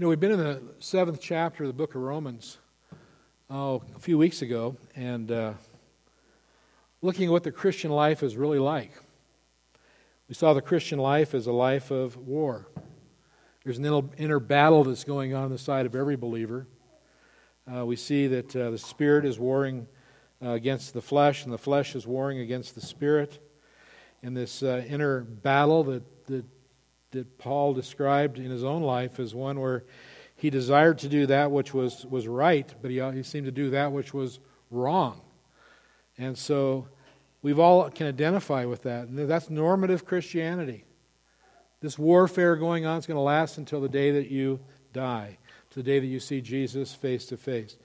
You know, we've been in the seventh chapter of the book of Romans oh, a few weeks ago and uh, looking at what the Christian life is really like. We saw the Christian life as a life of war. There's an inner battle that's going on on the side of every believer. Uh, we see that uh, the Spirit is warring uh, against the flesh, and the flesh is warring against the Spirit. In this uh, inner battle that, that that Paul described in his own life as one where he desired to do that which was, was right, but he, uh, he seemed to do that which was wrong. And so we've all can identify with that. And that's normative Christianity. This warfare going on is going to last until the day that you die, to the day that you see Jesus face to face.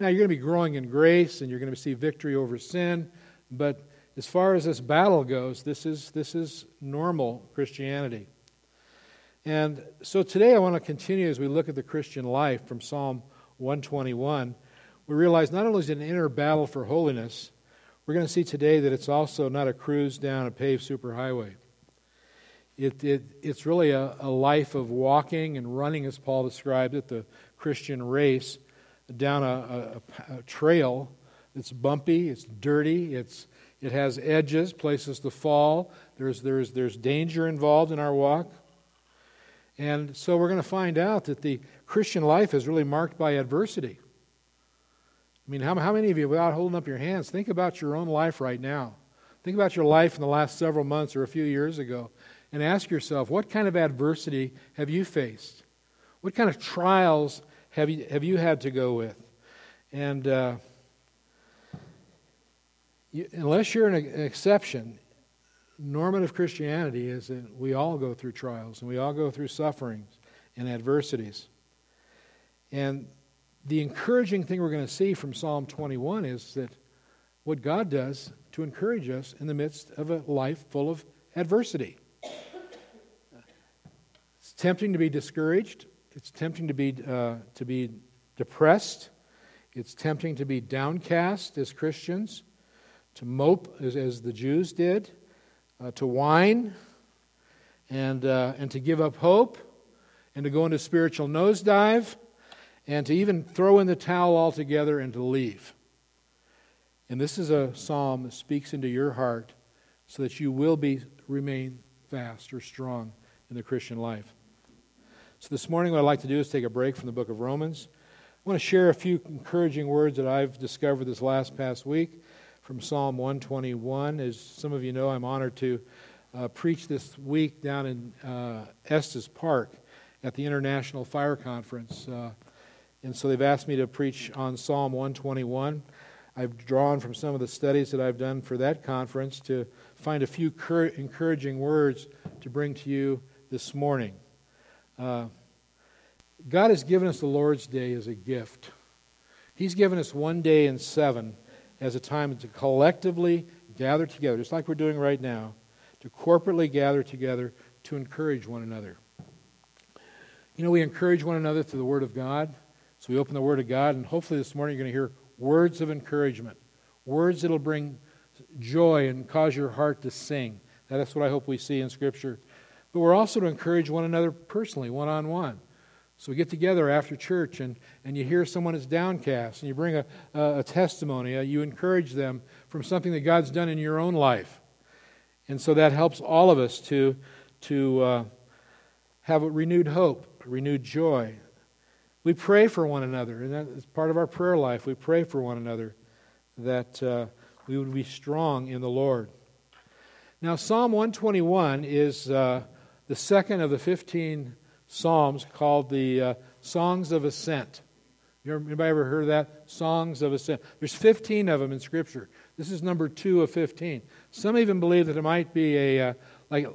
Now, you're going to be growing in grace and you're going to see victory over sin, but as far as this battle goes, this is, this is normal Christianity. And so today I want to continue as we look at the Christian life from Psalm 121. We realize not only is it an inner battle for holiness, we're going to see today that it's also not a cruise down a paved superhighway. It, it, it's really a, a life of walking and running, as Paul described it, the Christian race, down a, a, a trail that's bumpy, it's dirty, it's, it has edges, places to fall. There's, there's, there's danger involved in our walk. And so we're going to find out that the Christian life is really marked by adversity. I mean, how, how many of you, without holding up your hands, think about your own life right now? Think about your life in the last several months or a few years ago and ask yourself what kind of adversity have you faced? What kind of trials have you, have you had to go with? And uh, you, unless you're an, an exception, normative Christianity is that we all go through trials and we all go through sufferings and adversities. And the encouraging thing we're going to see from Psalm 21 is that what God does to encourage us in the midst of a life full of adversity. It's tempting to be discouraged. It's tempting to be, uh, to be depressed. It's tempting to be downcast as Christians, to mope as, as the Jews did uh, to whine and, uh, and to give up hope and to go into spiritual nosedive and to even throw in the towel altogether and to leave. And this is a psalm that speaks into your heart so that you will be remain fast or strong in the Christian life. So this morning what I'd like to do is take a break from the book of Romans. I want to share a few encouraging words that I've discovered this last past week from Psalm 121. As some of you know, I'm honored to uh, preach this week down in uh, Estes Park at the International Fire Conference. Uh, and so they've asked me to preach on Psalm 121. I've drawn from some of the studies that I've done for that conference to find a few cur- encouraging words to bring to you this morning. Uh, God has given us the Lord's Day as a gift. He's given us one day in seven as a time to collectively gather together, just like we're doing right now, to corporately gather together to encourage one another. You know, we encourage one another through the Word of God. So we open the Word of God, and hopefully this morning you're going to hear words of encouragement, words that'll bring joy and cause your heart to sing. That's what I hope we see in Scripture. But we're also to encourage one another personally, one on one. So we get together after church and, and you hear someone is downcast and you bring a, a, a testimony. Uh, you encourage them from something that God's done in your own life. And so that helps all of us to, to uh, have a renewed hope, a renewed joy. We pray for one another, and that is part of our prayer life. We pray for one another that uh, we would be strong in the Lord. Now, Psalm 121 is uh, the second of the 15 psalms called the uh, Songs of Ascent. Anybody ever heard of that? Songs of Ascent. There's 15 of them in Scripture. This is number two of 15. Some even believe that it might be a uh, like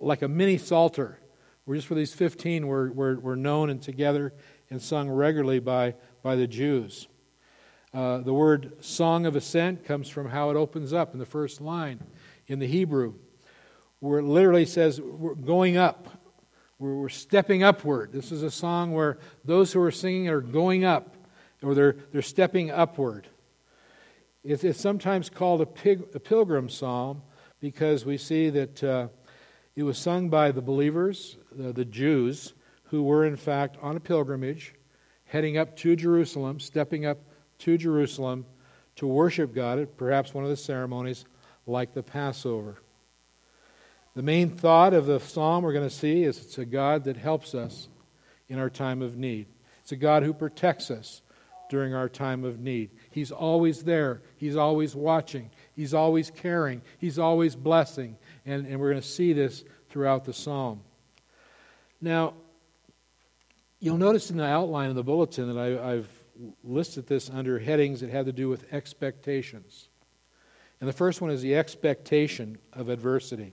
like a mini psalter, where just for these 15 were, were, were known and together and sung regularly by by the Jews. Uh, the word Song of Ascent comes from how it opens up in the first line in the Hebrew, where it literally says going up we're, we're stepping upward. This is a song where those who are singing are going up, or they're, they're stepping upward. It's, it's sometimes called a, pig, a, pilgrim psalm because we see that uh, it was sung by the believers, uh, the Jews, who were, in fact, on a pilgrimage, heading up to Jerusalem, stepping up to Jerusalem to worship God at perhaps one of the ceremonies like the Passover. The main thought of the psalm we're going to see is it's a God that helps us in our time of need. It's a God who protects us during our time of need. He's always there, He's always watching, He's always caring, He's always blessing. And, and we're going to see this throughout the psalm. Now, you'll notice in the outline of the bulletin that I, I've listed this under headings that have to do with expectations. And the first one is the expectation of adversity.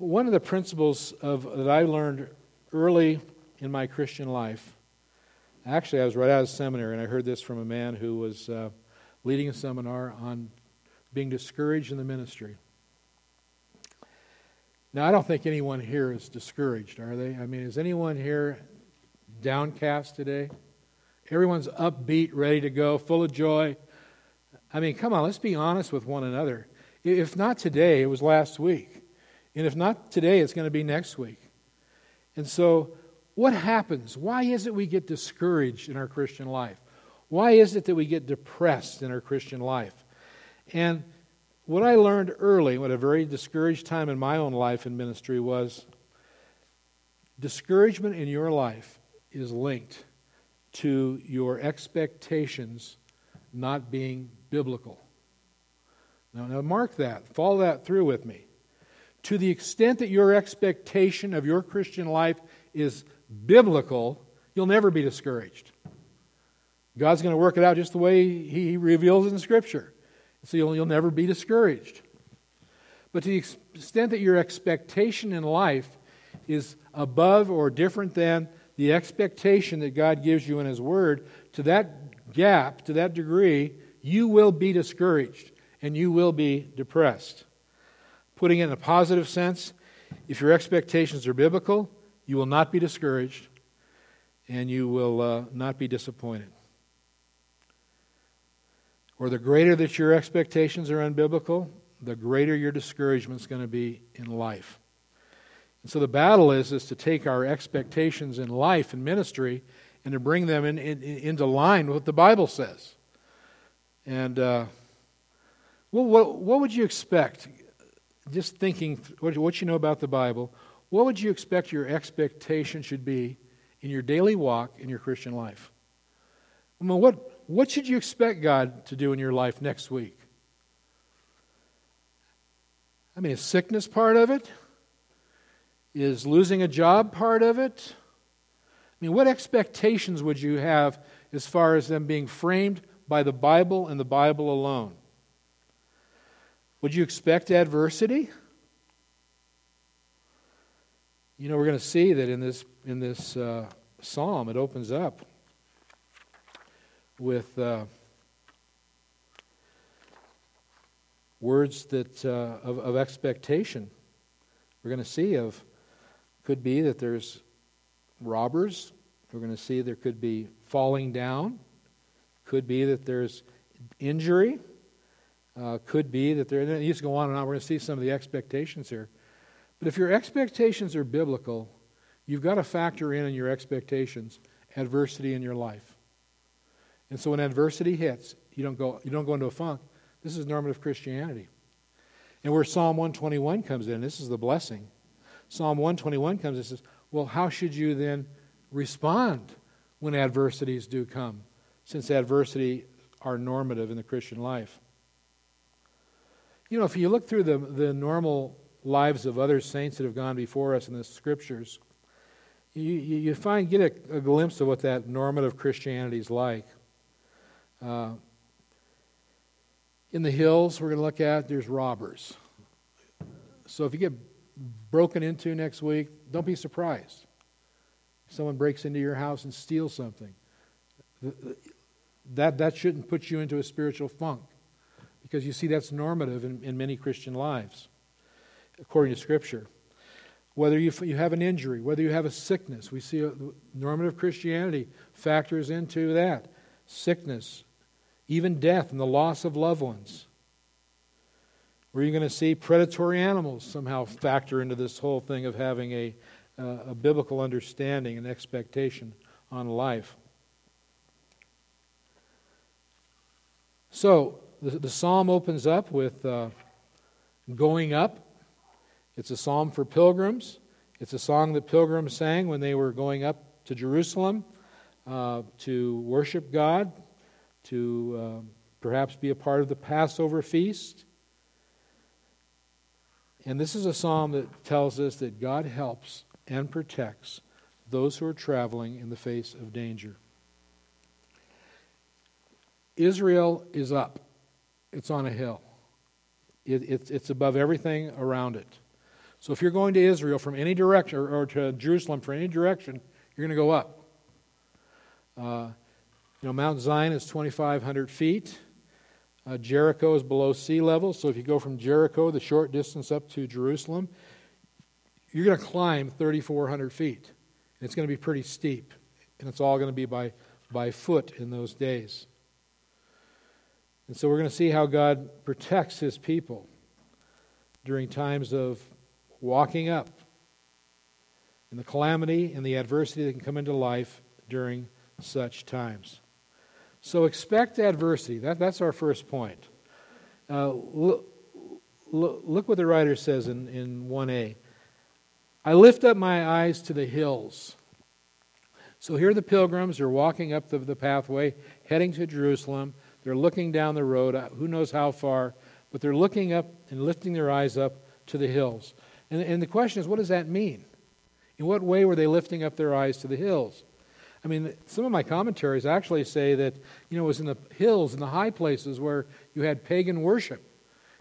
One of the principles of, that I learned early in my Christian life, actually, I was right out of seminary, and I heard this from a man who was uh, leading a seminar on being discouraged in the ministry. Now, I don't think anyone here is discouraged, are they? I mean, is anyone here downcast today? Everyone's upbeat, ready to go, full of joy. I mean, come on, let's be honest with one another. If not today, it was last week. And if not today, it's going to be next week. And so, what happens? Why is it we get discouraged in our Christian life? Why is it that we get depressed in our Christian life? And what I learned early, what a very discouraged time in my own life in ministry was discouragement in your life is linked to your expectations not being biblical. Now, now mark that, follow that through with me. To the extent that your expectation of your Christian life is biblical, you'll never be discouraged. God's going to work it out just the way He reveals it in Scripture. So you'll, you'll never be discouraged. But to the extent that your expectation in life is above or different than the expectation that God gives you in His Word, to that gap, to that degree, you will be discouraged and you will be depressed. Putting it in a positive sense, if your expectations are biblical, you will not be discouraged and you will uh, not be disappointed or the greater that your expectations are unbiblical, the greater your discouragement is going to be in life. And so the battle is, is to take our expectations in life and ministry and to bring them in, in, into line with what the Bible says. And uh, well, what, what would you expect? Just thinking what, you know about the Bible, what would you expect your expectation should be in your daily walk in your Christian life? I mean, what, what should you expect God to do in your life next week? I mean, is sickness part of it? Is losing a job part of it? I mean, what expectations would you have as far as them being framed by the Bible and the Bible alone? Would you expect adversity? You know, we're going to see that in this, in this uh, psalm, it opens up with uh, words that uh, of, of expectation. We're going to see of could be that there's robbers. We're going to see there could be falling down. Could be that there's injury. Uh, could be that there. And it used to go on and on. We're going to see some of the expectations here. But if your expectations are biblical, you've got to factor in in your expectations adversity in your life. And so when adversity hits, you don't go, you don't go into a funk. This is normative Christianity. And where Psalm 121 comes in, this is the blessing. Psalm 121 comes and says, well, how should you then respond when adversities do come, since adversity are normative in the Christian life? You know, if you look through the, the normal lives of other saints that have gone before us in the scriptures, you, you find, get a, a glimpse of what that normative Christianity is like. Uh, in the hills, we're going to look at, there's robbers. So if you get broken into next week, don't be surprised. someone breaks into your house and steals something. That, that shouldn't put you into a spiritual funk because you see that's normative in, in many Christian lives, according to Scripture. Whether you, you have an injury, whether you have a sickness, we see a, normative Christianity factors into that. Sickness, even death and the loss of loved ones. Where you're going to see predatory animals somehow factor into this whole thing of having a, uh, a biblical understanding and expectation on life. So, the, the psalm opens up with uh, going up. It's a psalm for pilgrims. It's a song that pilgrims sang when they were going up to Jerusalem uh, to worship God, to uh, perhaps be a part of the Passover feast. And this is a psalm that tells us that God helps and protects those who are traveling in the face of danger. Israel is up, it's on a hill, it, it's, it's above everything around it. So if you're going to Israel from any direction, or, to Jerusalem from any direction, you're going to go up. Uh, you know, Mount Zion is 2,500 feet. Uh, Jericho is below sea level, so if you go from Jericho, the short distance up to Jerusalem, you're going to climb 3,400 feet. It's going to be pretty steep, and it's all going to be by, by foot in those days. And so we're going to see how God protects his people during times of walking up and the calamity and the adversity that can come into life during such times. So expect adversity. That, that's our first point. Uh, look, look, what the writer says in, in 1a. I lift up my eyes to the hills. So here the pilgrims are walking up the, the pathway, heading to Jerusalem. They're looking down the road, uh, who knows how far, but they're looking up and lifting their eyes up to the hills. And, and the question is, what does that mean? In what way were they lifting up their eyes to the hills? I mean, some of my commentaries actually say that, you know, it was in the hills and the high places where you had pagan worship.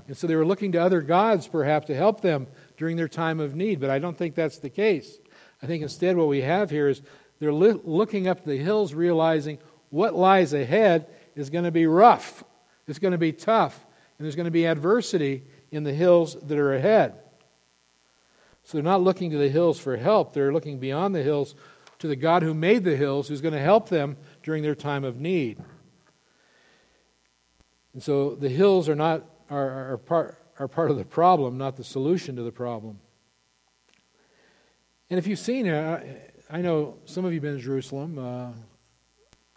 And so they were looking to other gods, perhaps, to help them during their time of need. But I don't think that's the case. I think instead what we have here is they're li- looking up the hills, realizing what lies ahead is going to be rough, it's going to be tough, and there's going to be adversity in the hills that are ahead. So they're not looking to the hills for help, they're looking beyond the hills to the God who made the hills, who's going to help them during their time of need. And so the hills are not are, are, part, are part of the problem, not the solution to the problem. And if you've seen it, I know some of you have been to Jerusalem. Uh,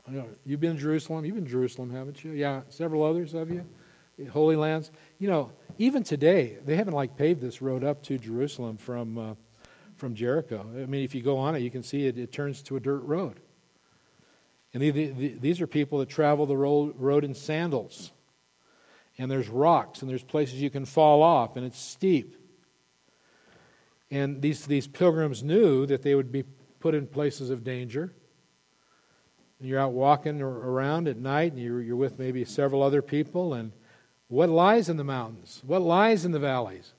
I know you've been to Jerusalem. You've been to Jerusalem, haven't you? Yeah, several others of you. Holy lands. You know, even today, they haven't like paved this road up to Jerusalem from, uh, from Jericho. I mean, if you go on it, you can see it, it turns to a dirt road. And the, the, these are people that travel the road, road in sandals. And there's rocks, and there's places you can fall off, and it's steep. And these, these pilgrims knew that they would be put in places of danger. And you're out walking around at night, and you're, you're with maybe several other people, and what lies in the mountains? What lies in the valleys?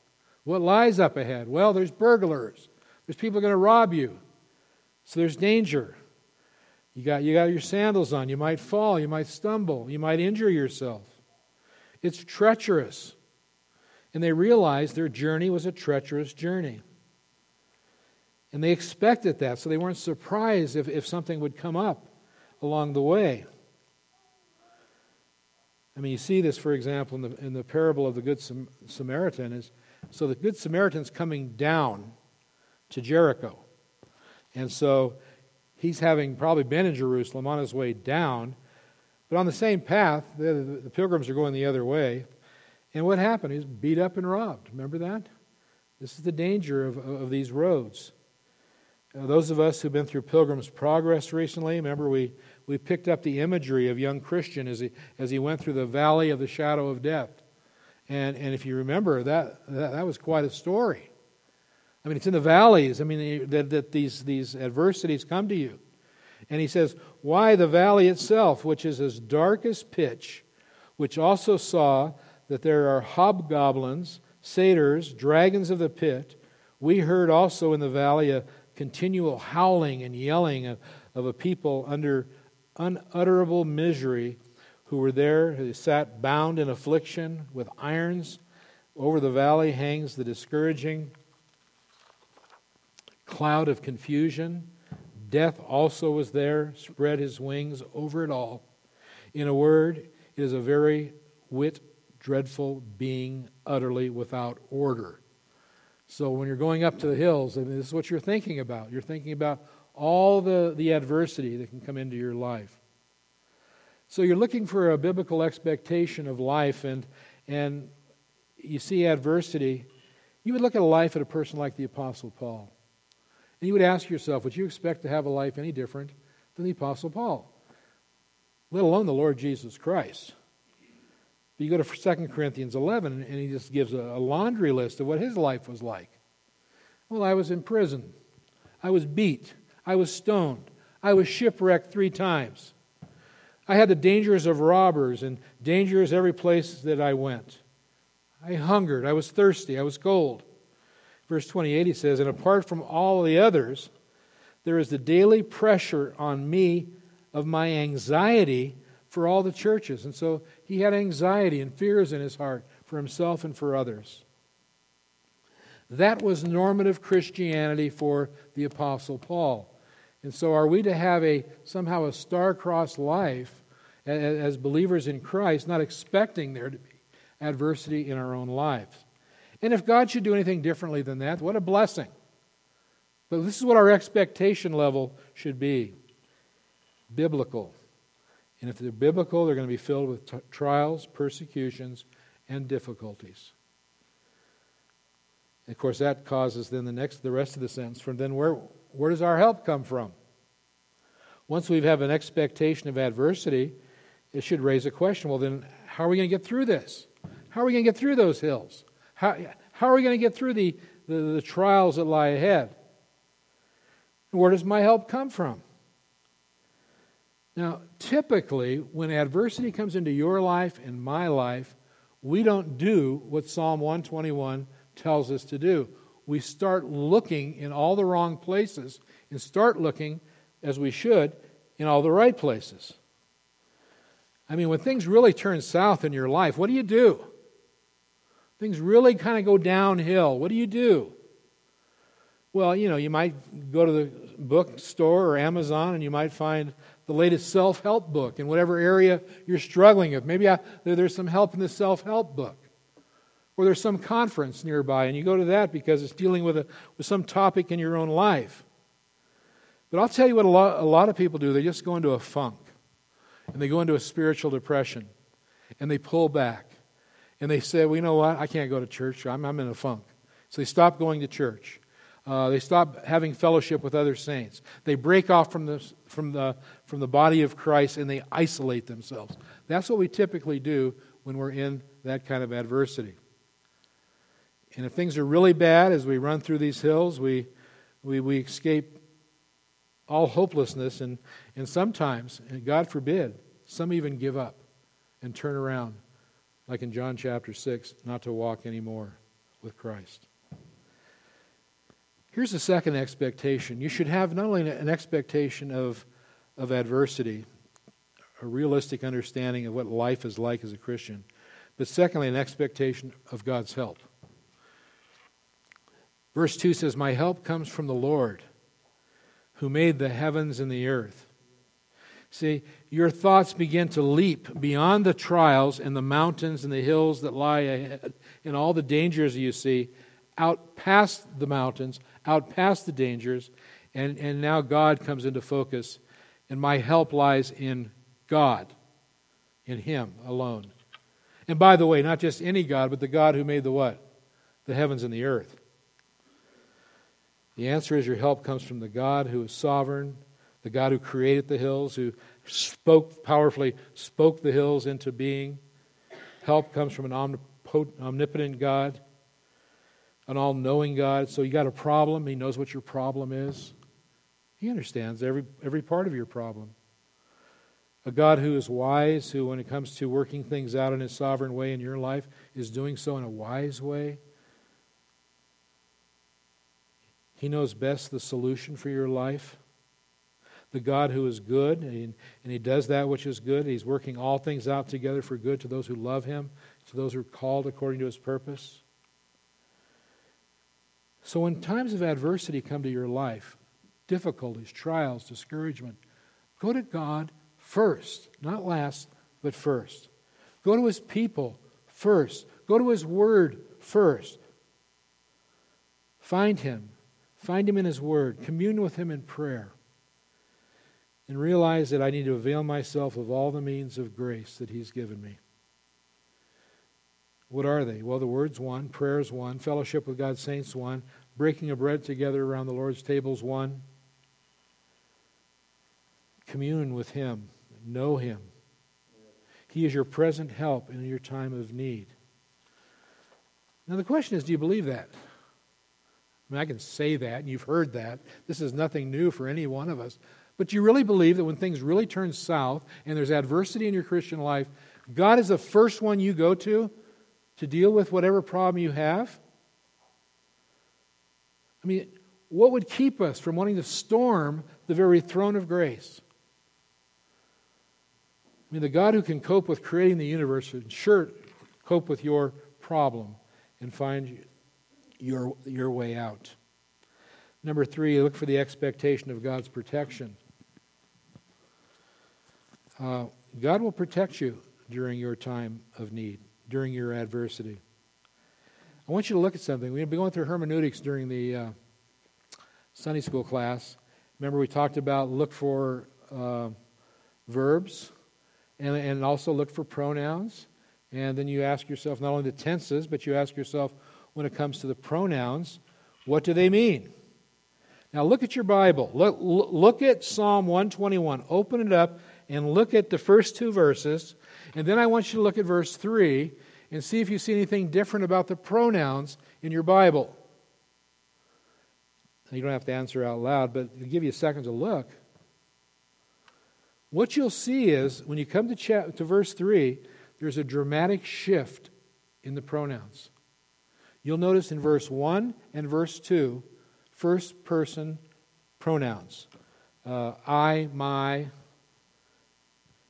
What lies up ahead? Well, there's burglars. There's people going to rob you. So there's danger. You got, you got your sandals on. You might fall. You might stumble. You might injure yourself. It's treacherous. And they realized their journey was a treacherous journey. And they expected that, so they weren't surprised if, if something would come up along the way. I mean, you see this, for example, in the, in the parable of the Good Samaritan. Is so the Good Samaritan's coming down to Jericho, and so he's having probably been in Jerusalem on his way down, but on the same path, the, the, the pilgrims are going the other way. And what happened? He's beat up and robbed. Remember that? This is the danger of, of these roads. Uh, those of us who've been through Pilgrim's Progress recently, remember we we picked up the imagery of young Christian as he, as he went through the valley of the shadow of death. And, and if you remember, that, that, that was quite a story. I mean, it's in the valleys, I mean, that, that these, these adversities come to you. And he says, Why the valley itself, which is as dark as pitch, which also saw that there are hobgoblins, satyrs, dragons of the pit. We heard also in the valley a continual howling and yelling of, of a people under unutterable misery who were there, who sat bound in affliction with irons. Over the valley hangs the discouraging cloud of confusion. Death also was there, spread his wings over it all. In a word, it is a very whit dreadful being utterly without order. So when you're going up to the hills, and this is what you're thinking about. You're thinking about all the, the adversity that can come into your life. So you're looking for a biblical expectation of life, and, and you see adversity. You would look at a life of a person like the Apostle Paul. And you would ask yourself, would you expect to have a life any different than the Apostle Paul? Let alone the Lord Jesus Christ. But you go to 2 Corinthians 11, and he just gives a laundry list of what his life was like. Well, I was in prison. I was beat. I was stoned. I was shipwrecked three times. I had the dangers of robbers and dangers every place that I went. I hungered. I was thirsty. I was cold. Verse 28, he says, And apart from all the others, there is the daily pressure on me of my anxiety for all the churches. And so he had anxiety and fears in his heart for himself and for others. That was normative Christianity for the Apostle Paul. And so, are we to have a somehow a star-crossed life as believers in Christ, not expecting there to be adversity in our own lives? And if God should do anything differently than that, what a blessing. But this is what our expectation level should be biblical. And if they're biblical, they're going to be filled with t- trials, persecutions, and difficulties. of course, that causes then the next, the rest of the sentence. From then, where where does our help come from? Once we have an expectation of adversity, it should raise a question. Well, then, how are we going to get through this? How are we going to get through those hills? How, how are we going to get through the, the, the trials that lie ahead? Where does my help come from? Now, typically, when adversity comes into your life and my life, we don't do what Psalm 121 tells us to do. We start looking in all the wrong places and start looking, as we should, in all the right places. I mean, when things really turn south in your life, what do you do? Things really kind of go downhill. What do you do? Well, you know, you might go to the bookstore or Amazon and you might find the latest self help book in whatever area you're struggling with. Maybe I, there's some help in the self help book. Or there's some conference nearby and you go to that because it's dealing with, a, with some topic in your own life. But I'll tell you what a lot, a lot of people do they just go into a funk and they go into a spiritual depression and they pull back and they say, well, you know what? I can't go to church. I'm, I'm in a funk. So they stop going to church. Uh, they stop having fellowship with other saints. They break off from the, from, the, from the body of Christ and they isolate themselves. That's what we typically do when we're in that kind of adversity. And if things are really bad as we run through these hills, we, we, we escape all hopelessness. And, and sometimes, and God forbid, some even give up and turn around, like in John chapter 6, not to walk anymore with Christ. Here's the second expectation. You should have not only an expectation of, of adversity, a realistic understanding of what life is like as a Christian, but secondly, an expectation of God's help. Verse 2 says, My help comes from the Lord who made the heavens and the earth. See, your thoughts begin to leap beyond the trials and the mountains and the hills that lie ahead and all the dangers you see, out past the mountains, out past the dangers, and, and now God comes into focus, and my help lies in God, in Him alone. And by the way, not just any God, but the God who made the what? The heavens and the earth. The answer is your help comes from the God who is sovereign, the God who created the hills, who spoke powerfully, spoke the hills into being. Help comes from an omnipotent God, an all knowing God. So you got a problem, He knows what your problem is. He understands every, every part of your problem. A God who is wise, who, when it comes to working things out in His sovereign way in your life, is doing so in a wise way. He knows best the solution for your life. The God who is good, and he, and he does that which is good. He's working all things out together for good to those who love Him, to those who are called according to His purpose. So, when times of adversity come to your life, difficulties, trials, discouragement, go to God first, not last, but first. Go to His people first. Go to His Word first. Find Him. Find Him in His Word. Commune with Him in prayer. And realize that I need to avail myself of all the means of grace that He's given me. What are they? Well, the Word's one, prayer's one, fellowship with God's saints one, breaking of bread together around the Lord's table's one. Commune with Him, know Him. He is your present help in your time of need. Now, the question is do you believe that? I mean, I can say that, and you've heard that. This is nothing new for any one of us. But do you really believe that when things really turn south and there's adversity in your Christian life, God is the first one you go to to deal with whatever problem you have? I mean, what would keep us from wanting to storm the very throne of grace? I mean, the God who can cope with creating the universe should sure cope with your problem and find your, your way out. Number three, look for the expectation of God's protection. Uh, God will protect you during your time of need, during your adversity. I want you to look at something. We've been going through hermeneutics during the uh, Sunday school class. Remember, we talked about look for uh, verbs and, and also look for pronouns. And then you ask yourself not only the tenses, but you ask yourself when it comes to the pronouns, what do they mean? Now look at your Bible. Look, look at Psalm 121. Open it up and look at the first two verses. And then I want you to look at verse 3 and see if you see anything different about the pronouns in your Bible. You don't have to answer out loud, but I'll give you a second to look. What you'll see is when you come to, cha- to verse 3, there's a dramatic shift in the pronouns. You'll notice in verse 1 and verse 2, first person pronouns uh, I, my.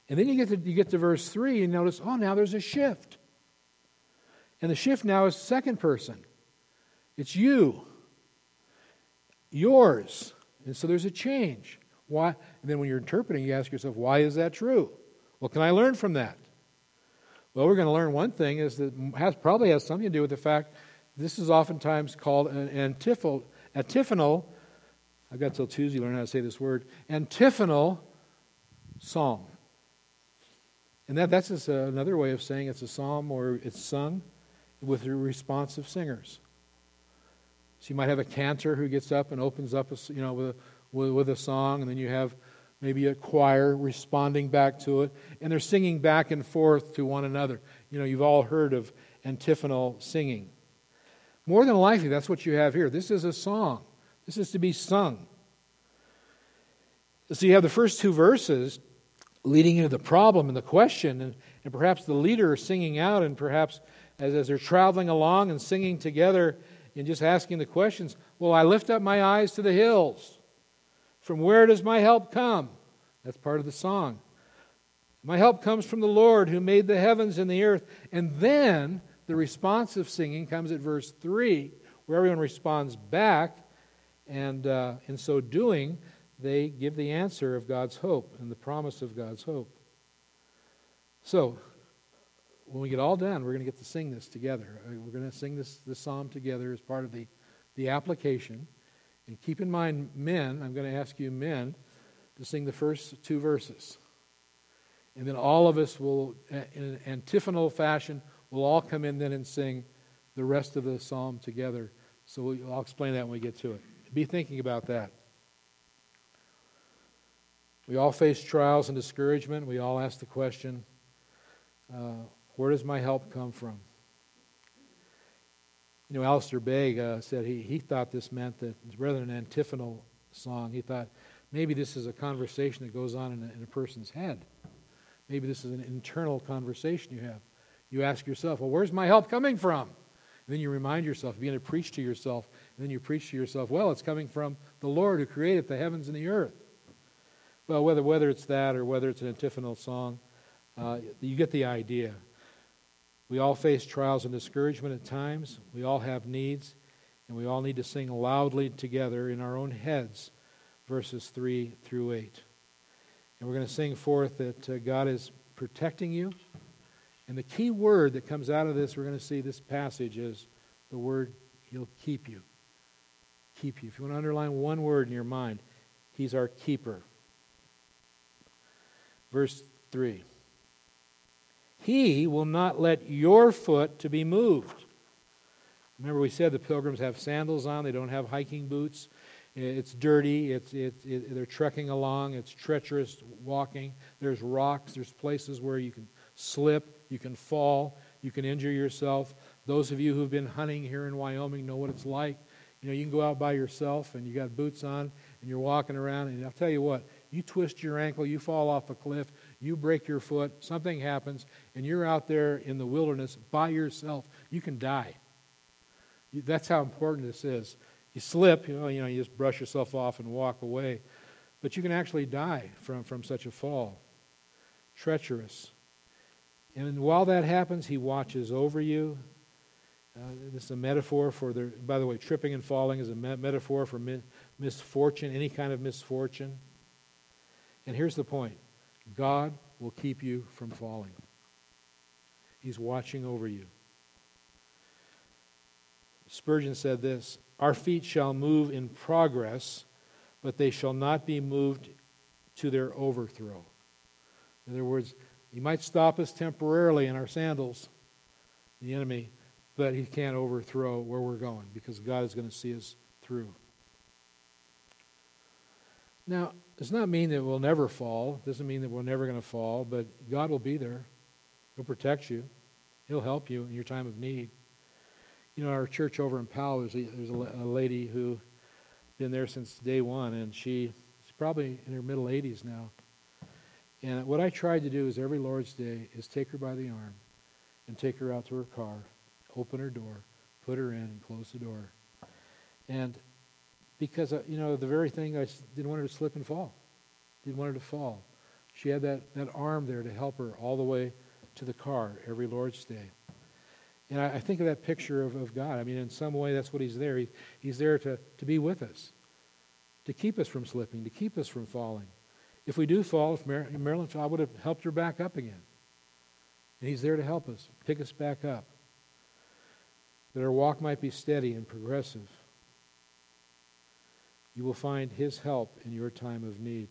And then you get, to, you get to verse 3 and notice, oh, now there's a shift. And the shift now is second person. It's you, yours. And so there's a change. Why? And then when you're interpreting, you ask yourself, why is that true? What can I learn from that? Well, we're going to learn one thing is that has, probably has something to do with the fact this is oftentimes called an antiphal, antiphonal. I've got till Tuesday to learn how to say this word. Antiphonal psalm. And that, that's just another way of saying it's a psalm or it's sung with responsive singers. So you might have a cantor who gets up and opens up, a, you know, with a, with, with a song, and then you have maybe a choir responding back to it, and they're singing back and forth to one another. You know, you've all heard of antiphonal singing. More than likely, that's what you have here. This is a song, this is to be sung. So you have the first two verses leading into the problem and the question, and, and perhaps the leader singing out, and perhaps as, as they're traveling along and singing together and just asking the questions, Well, I lift up my eyes to the hills. From where does my help come? That's part of the song. My help comes from the Lord who made the heavens and the earth. And then the responsive singing comes at verse 3, where everyone responds back. And uh, in so doing, they give the answer of God's hope and the promise of God's hope. So, when we get all done, we're going to get to sing this together. Uh, we're going to sing this, this psalm together as part of the, the application. And keep in mind, men, I'm going to ask you, men, to sing the first two verses. And then all of us will, in an antiphonal fashion, will all come in then and sing the rest of the psalm together. So I'll explain that when we get to it. Be thinking about that. We all face trials and discouragement. We all ask the question, uh, where does my help come from? You know, Alistair Begg uh, said he, he thought this meant that rather than an antiphonal song, he thought maybe this is a conversation that goes on in a, in a person's head. Maybe this is an internal conversation you have. You ask yourself, well, where's my help coming from? And then you remind yourself, begin to preach to yourself, and then you preach to yourself, well, it's coming from the Lord who created the heavens and the earth. Well, whether, whether it's that or whether it's an antiphonal song, uh, you get the idea. We all face trials and discouragement at times. We all have needs, and we all need to sing loudly together in our own heads, verses 3 through 8. And we're going to sing forth that uh, God is protecting you. And the key word that comes out of this, we're going to see this passage is the word, He'll keep you. keep you. If you want to underline one word in your mind, He's our keeper. Verse 3 He will not let your foot to be moved. Remember, we said the pilgrims have sandals on, they don't have hiking boots. It's dirty, it's, it, they're trekking along, it's treacherous walking. There's rocks, there's places where you can slip, you can fall, you can injure yourself. Those of you who've been hunting here in Wyoming know what it's like. You know, you can go out by yourself and you got boots on and you're walking around, and I'll tell you what, you twist your ankle, you fall off a cliff, you break your foot, something happens, and you're out there in the wilderness by yourself. You can die. That's how important this is. You slip, you know, you know, you just brush yourself off and walk away. But you can actually die from, from such a fall. Treacherous. And while that happens, he watches over you. Uh, this is a metaphor for the, by the way, tripping and falling is a me- metaphor for mi- misfortune, any kind of misfortune. And here's the point God will keep you from falling, He's watching over you. Spurgeon said this Our feet shall move in progress, but they shall not be moved to their overthrow. In other words, he might stop us temporarily in our sandals, the enemy, but he can't overthrow where we're going because God is going to see us through. Now, does not mean that we'll never fall. Doesn't mean that we're never going to fall, but God will be there. He'll protect you. He'll help you in your time of need. You know, our church over in Powell, there's a, there's a, a lady who's been there since day one, and she's probably in her middle 80s now. And what I tried to do is every Lord's Day is take her by the arm and take her out to her car, open her door, put her in, and close the door. And because, uh, you know, the very thing I didn't want her to slip and fall, didn't want her to fall. She had that, that arm there to help her all the way to the car every Lord's Day. And I, I think of that picture of, of God. I mean, in some way, that's what He's there. He, he's there to, to be with us, to keep us from slipping, to keep us from falling. If we do fall, if Mar- Marilyn I would have helped her back up again. And He's there to help us, pick us back up. That our walk might be steady and progressive. You will find His help in your time of need.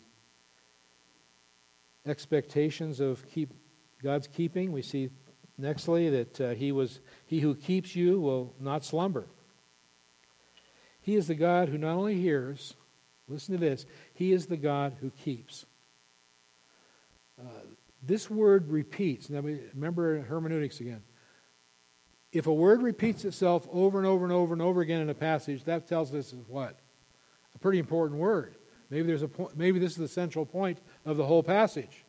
Expectations of keep God's keeping. We see Nextly, that uh, he, was, he who keeps you will not slumber. He is the God who not only hears, listen to this, he is the God who keeps. Uh, this word repeats. Now, remember hermeneutics again. If a word repeats itself over and over and over and over again in a passage, that tells us what? A pretty important word. Maybe, there's a po- maybe this is the central point of the whole passage.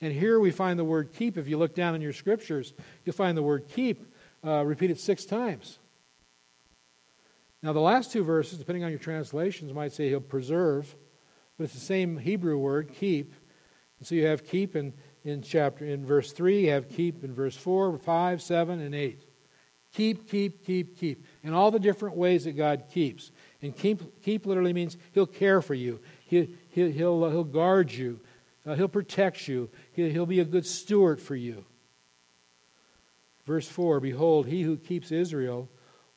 And here we find the word keep. If you look down in your scriptures, you'll find the word keep uh, repeated six times. Now, the last two verses, depending on your translations, might say he'll preserve, but it's the same Hebrew word, keep. And so you have keep in, in chapter in verse 3, you have keep in verse 4, 5, 7, and 8. Keep, keep, keep, keep. In all the different ways that God keeps. And keep, keep literally means he'll care for you. He, he, he'll, he'll guard you. Uh, he'll protect you. He'll, he'll be a good steward for you. Verse 4 Behold, he who keeps Israel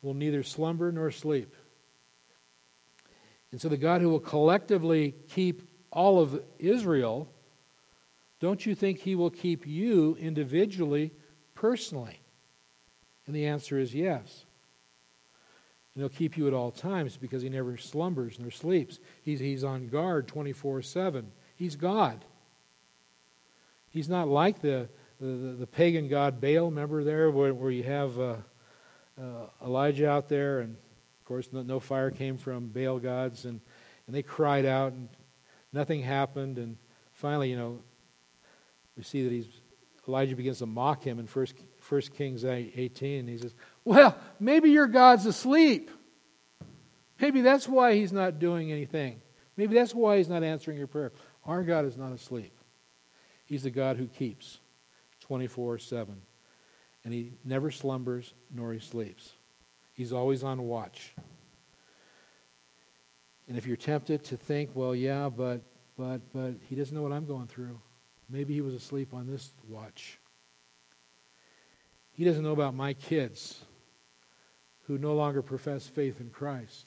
will neither slumber nor sleep. And so the God who will collectively keep all of Israel, don't you think he will keep you individually, personally? And the answer is yes. And he'll keep you at all times because he never slumbers nor sleeps. He's, he's on guard 24 7. He's God. He's not like the, the, the pagan god Baal, remember there, where, where you have uh, uh, Elijah out there, and course, no, no, fire came from Baal gods, and, and they cried out, and nothing happened. And finally, you know, we see that he's, Elijah begins to mock him in 1, 1 Kings 18. He says, Well, maybe your God's asleep. Maybe that's why he's not doing anything. Maybe that's why he's not answering your prayer. Our God is not asleep. He's the God who keeps 24 7. And he never slumbers nor he sleeps. He's always on watch. And if you're tempted to think, well, yeah, but but but he doesn't know what I'm going through. Maybe he was asleep on this watch. He doesn't know about my kids who no longer profess faith in Christ.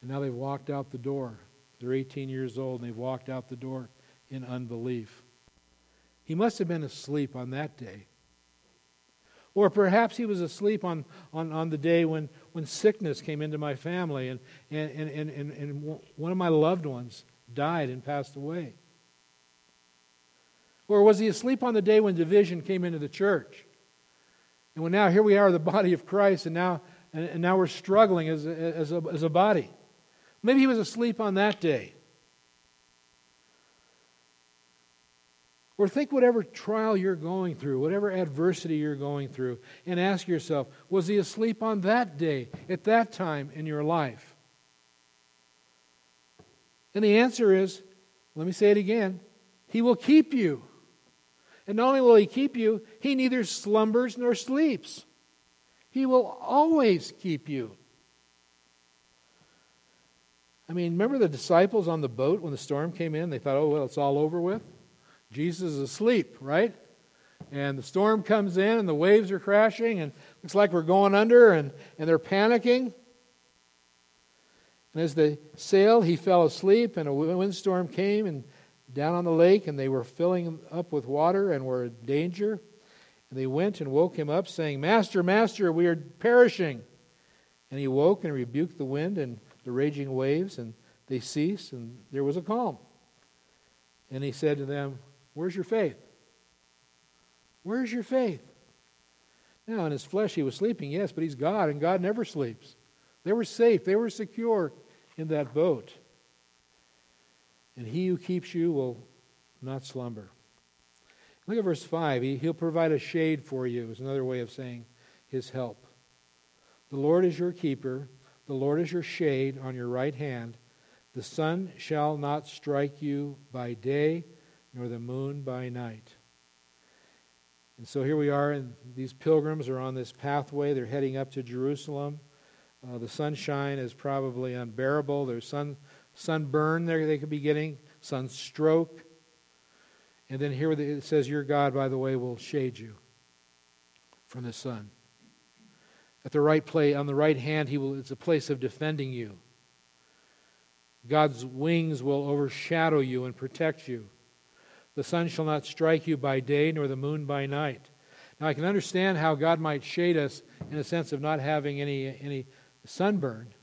And now they've walked out the door. They're 18 years old and they've walked out the door in unbelief. He must have been asleep on that day. Or perhaps he was asleep on, on, on the day when, when sickness came into my family and, and, and, and, and one of my loved ones died and passed away. Or was he asleep on the day when division came into the church? And when now here we are, the body of Christ, and now, and, now we're struggling as as, a, as a body. Maybe he was asleep on that day. Or think whatever trial you're going through, whatever adversity you're going through, and ask yourself was he asleep on that day, at that time in your life? And the answer is let me say it again He will keep you. And not only will He keep you, He neither slumbers nor sleeps. He will always keep you. I mean, remember the disciples on the boat when the storm came in? They thought, oh, well, it's all over with. Jesus is asleep, right? And the storm comes in and the waves are crashing and looks like we're going under and, and they're panicking. And as they sailed, he fell asleep and a windstorm came and down on the lake and they were filling up with water and were in danger. And they went and woke him up, saying, Master, Master, we are perishing. And he woke and rebuked the wind and the raging waves, and they ceased, and there was a calm. And he said to them, Where's your faith? Where's your faith? Now, in his flesh, he was sleeping, yes, but he's God, and God never sleeps. They were safe, they were secure in that boat. And he who keeps you will not slumber. Look at verse 5. He, he'll provide a shade for you, is another way of saying his help. The Lord is your keeper, the Lord is your shade on your right hand. The sun shall not strike you by day, nor the moon by night. And so here we are, and these pilgrims are on this pathway. They're heading up to Jerusalem. Uh, the sunshine is probably unbearable. There's sun, sunburn there they could be getting, sunstroke. And then here it says, Your God, by the way, will shade you from the sun. At the right place, on the right hand, he will, it's a place of defending you. God's wings will overshadow you and protect you. The sun shall not strike you by day, nor the moon by night. Now, I can understand how God might shade us in a sense of not having any, any sunburn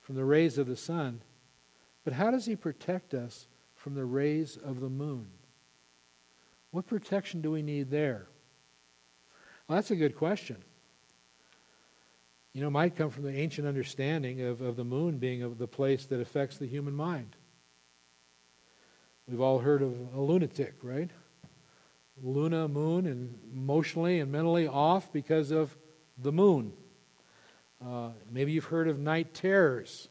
from the rays of the sun. But how does He protect us from the rays of the moon? What protection do we need there? Well, that's a good question. You know, might come from the ancient understanding of, of the moon being the place that affects the human mind. We've all heard of a lunatic, right? Luna, moon, and emotionally and mentally off because of the moon. Uh, maybe you've heard of night terrors.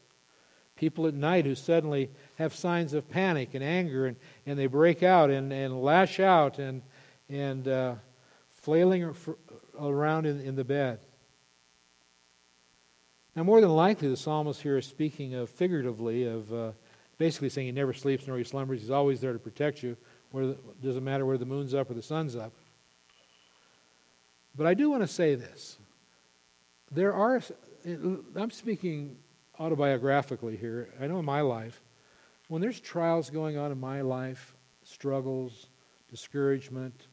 People at night who suddenly have signs of panic and anger and, and they break out and, and lash out and, and uh, flailing around in, in the bed. Now, more than likely, the psalmist here is speaking of figuratively of uh, basically saying he never sleeps nor he slumbers. He's always there to protect you. Whether, doesn't matter whether the moon's up or the sun's up. But I do want to say this. There are, I'm speaking autobiographically here. I know in my life, when there's trials going on in my life, struggles, discouragement,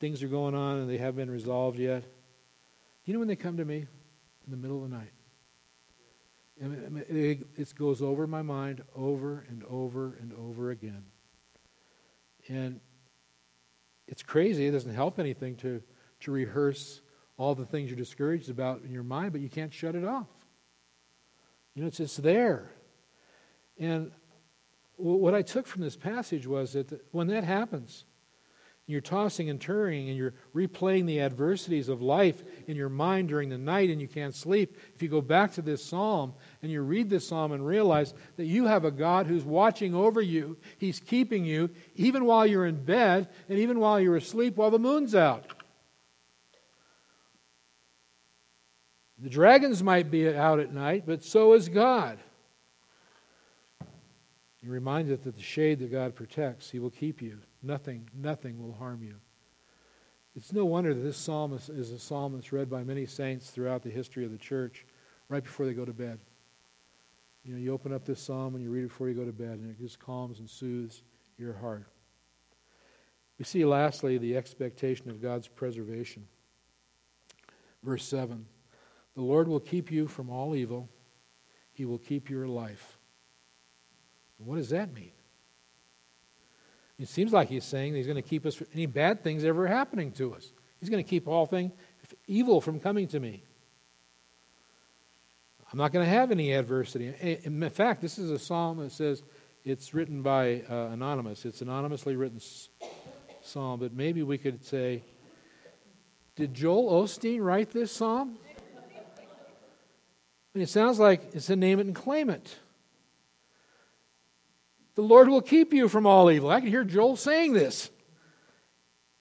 things are going on and they haven't been resolved yet, you know when they come to me? In the middle of the night. It goes over my mind over and over and over again. And it's crazy. It doesn't help anything to, to rehearse all the things you're discouraged about in your mind, but you can't shut it off. You know, it's just there. And what I took from this passage was that when that happens, you're tossing and turning and you're replaying the adversities of life in your mind during the night and you can't sleep. If you go back to this psalm and you read this psalm and realize that you have a God who's watching over you, He's keeping you even while you're in bed and even while you're asleep while the moon's out. The dragons might be out at night, but so is God. You're reminded that the shade that God protects, He will keep you. Nothing, nothing will harm you. It's no wonder that this psalm is, is a psalm that's read by many saints throughout the history of the church right before they go to bed. You know, you open up this psalm and you read it before you go to bed, and it just calms and soothes your heart. We see, lastly, the expectation of God's preservation. Verse 7 The Lord will keep you from all evil, He will keep your life. What does that mean? It seems like He's saying He's going to keep us from any bad things ever happening to us. He's going to keep all things evil from coming to me. I'm not going to have any adversity. In fact, this is a psalm that says it's written by uh, anonymous. It's anonymously written psalm, but maybe we could say, did Joel Osteen write this psalm? And it sounds like it's a name it and claim it. The Lord will keep you from all evil. I can hear Joel saying this.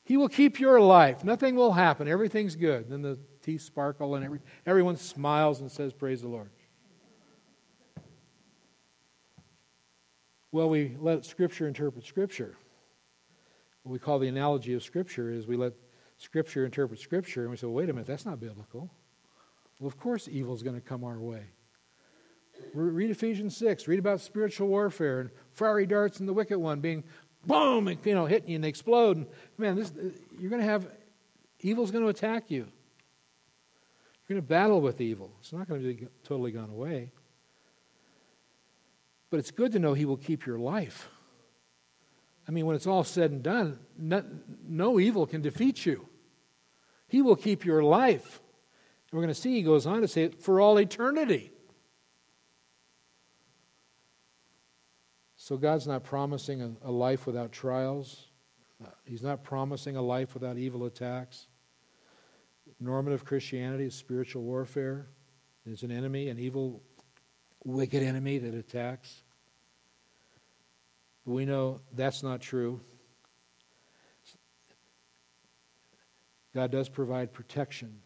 He will keep your life. Nothing will happen. Everything's good. Then the teeth sparkle and every, everyone smiles and says, Praise the Lord. Well, we let Scripture interpret Scripture. What we call the analogy of Scripture is we let Scripture interpret Scripture, and we say, well, wait a minute, that's not biblical. Well, of course, evil is going to come our way. Read Ephesians 6. Read about spiritual warfare and fiery darts and the wicked one being boom, and, you know, hitting you and they explode. And, man, this, uh, you're going to have, evil's going to attack you. You're going to battle with evil. It's not going to be totally gone away. But it's good to know He will keep your life. I mean, when it's all said and done, no, no evil can defeat you. He will keep your life. And we're going to see, he goes on to say, for all eternity. So God's not promising a, a life without trials. He's not promising a life without evil attacks. Normative Christianity is spiritual warfare. There's an enemy, an evil, wicked enemy that attacks. But we know that's not true. God does provide protection.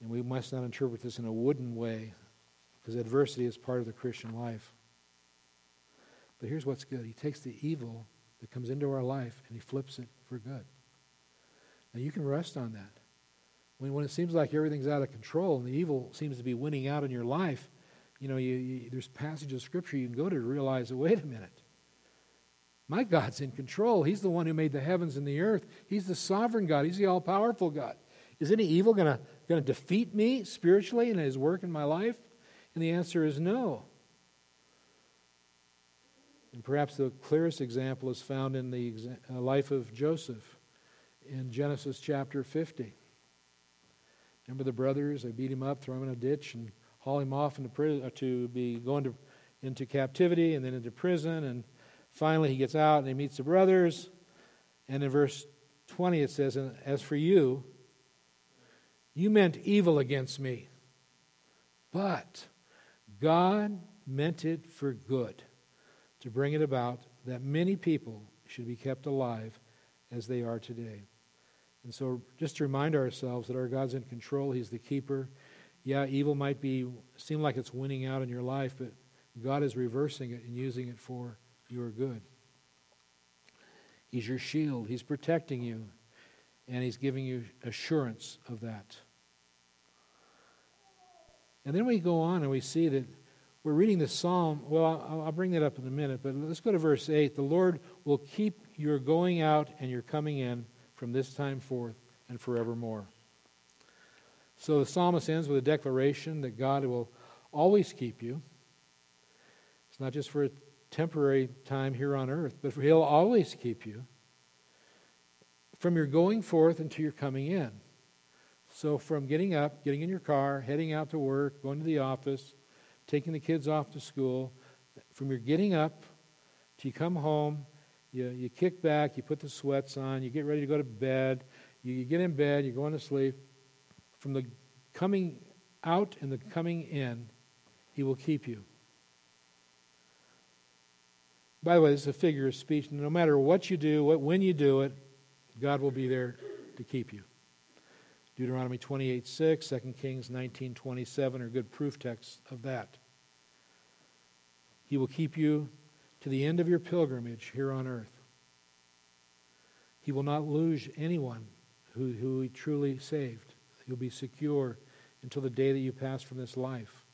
And we must not interpret this in a wooden way because adversity is part of the Christian life. But here's what's good He takes the evil that comes into our life and He flips it for good. Now you can rest on that. When, when it seems like everything's out of control and the evil seems to be winning out in your life, you know, you, you, there's passages of Scripture you can go to to realize that, wait a minute. My God's in control. He's the one who made the heavens and the earth. He's the sovereign God. He's the all powerful God. Is any evil going to defeat me spiritually in his work in my life? And the answer is no. And perhaps the clearest example is found in the uh, life of Joseph in Genesis chapter 50. Remember the brothers? They beat him up, throw him in a ditch, and haul him off into prison, uh, to be going to, into captivity and then into prison. And finally, he gets out and he meets the brothers. And in verse 20, it says, And As for you, you meant evil against me, but God meant it for good to bring it about that many people should be kept alive as they are today. And so, just to remind ourselves that our God's in control, He's the keeper. Yeah, evil might be seem like it's winning out in your life, but God is reversing it and using it for your good. He's your shield. He's protecting you, and He's giving you assurance of that. And then we go on and we see that we're reading the psalm. Well, I'll, bring that up in a minute, but let's go to verse 8. The Lord will keep your going out and your coming in from this time forth and forevermore. So the psalmist ends with a declaration that God will always keep you. It's not just for a temporary time here on earth, but He'll always keep you from your going forth until your coming in. So, from getting up, getting in your car, heading out to work, going to the office, taking the kids off to school, from your getting up to you come home, you, you kick back, you put the sweats on, you get ready to go to bed, you, you get in bed, you're going to sleep. From the coming out and the coming in, He will keep you. By the way, this is a figure of speech. No matter what you do, what, when you do it, God will be there to keep you. Deuteronomy 28 6, 2 Kings 19 27 are good proof texts of that. He will keep you to the end of your pilgrimage here on earth. He will not lose anyone who, who he truly saved. You'll be secure until the day that you pass from this life.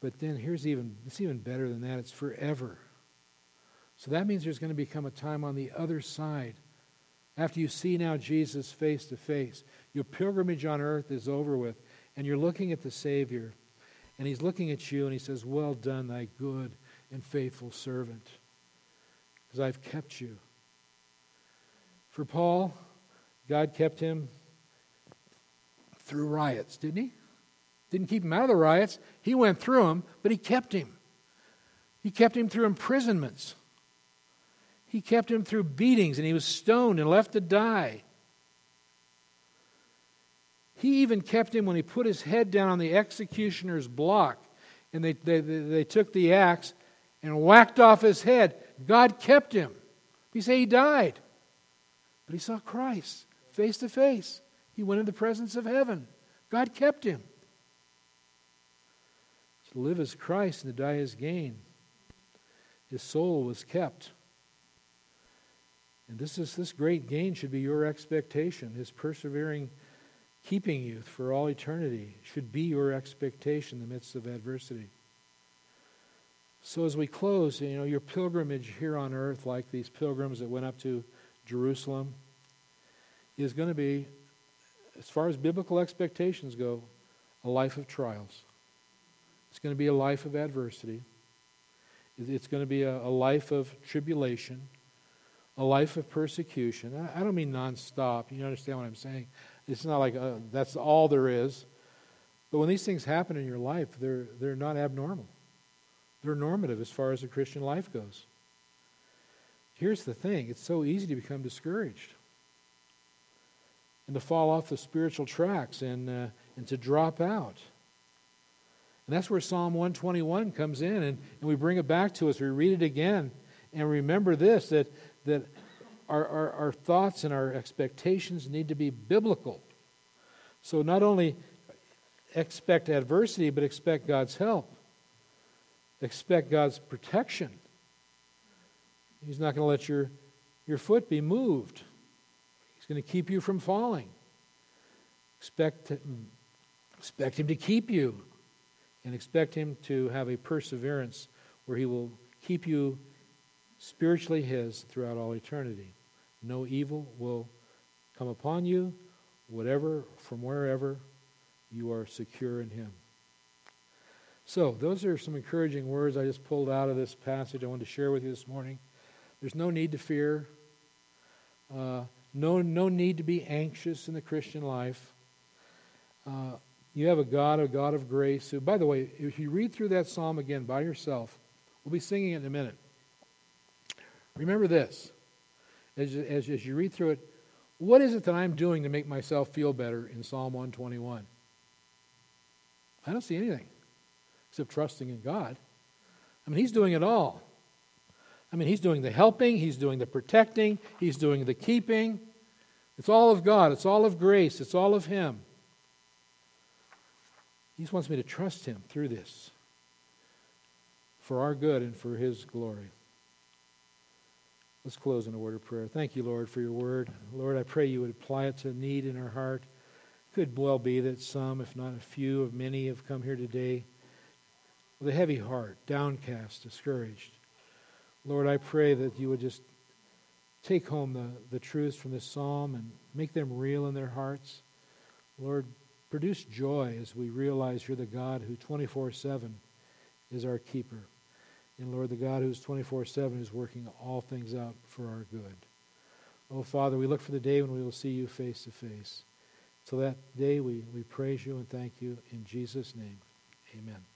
But then here's even it's even better than that. It's forever. So that means there's going to become a time on the other side. After you see now Jesus face to face, your pilgrimage on earth is over with, and you're looking at the Savior, and He's looking at you, and He says, Well done, thy good and faithful servant, because I've kept you. For Paul, God kept him through riots, didn't He? Didn't keep him out of the riots. He went through them, but He kept him. He kept him through imprisonments. He kept him through beatings, and he was stoned and left to die. He even kept him when he put his head down on the executioner's block and they, they, they took the axe and whacked off his head. God kept him. He say he died. But he saw Christ face to face. He went in the presence of heaven. God kept him. To live as Christ and to die as gain. His soul was kept. And this is this great gain should be your expectation. His persevering keeping you for all eternity should be your expectation in the midst of adversity. So as we close, you know, your pilgrimage here on earth, like these pilgrims that went up to Jerusalem, is going to be, as far as biblical expectations go, a life of trials. It's going to be a life of adversity. It's going to be a, a life of tribulation a life of persecution. I, don't mean nonstop. You understand what I'm saying? It's not like uh, that's all there is. But when these things happen in your life, they're, they're not abnormal. They're normative as far as a Christian life goes. Here's the thing it's so easy to become discouraged and to fall off the spiritual tracks and, uh, and to drop out. And that's where Psalm 121 comes in, and, and we bring it back to us. We read it again, and remember this that that our, our, our thoughts and our expectations need to be biblical. So not only expect adversity, but expect God's help. Expect God's protection. He's not going to let your, your foot be moved. He's going to keep you from falling. Expect, expect Him to keep you. And expect Him to have a perseverance where He will keep you spiritually His throughout all eternity. No evil will come upon you, whatever, from wherever you are secure in Him. So, those are some encouraging words I just pulled out of this passage I wanted to share with you this morning. There's no need to fear, uh, no, no need to be anxious in the Christian life. Uh, you have a God, a God of grace, who, by the way, if you read through that psalm again by yourself, we'll be singing it in a minute. Remember this as, as, as you read through it what is it that I'm doing to make myself feel better in Psalm 121? I don't see anything except trusting in God. I mean, He's doing it all. I mean, He's doing the helping, He's doing the protecting, He's doing the keeping. It's all of God, it's all of grace, it's all of Him. He just wants me to trust Him through this for our good and for His glory. Let's close in a word of prayer. Thank you, Lord, for your word. Lord, I pray you would apply it to need in our heart. Could well be that some, if not a few of many, have come here today with a heavy heart, downcast, discouraged. Lord, I pray that you would just take home the, the truths from this psalm and make them real in their hearts. Lord, produce joy as we realize you're the God who 24 7 is our keeper. And Lord, the God who's 24 7 is working all things out for our good. Oh, Father, we look for the day when we will see you face to face. Till that day, we, we praise you and thank you in Jesus' name. Amen.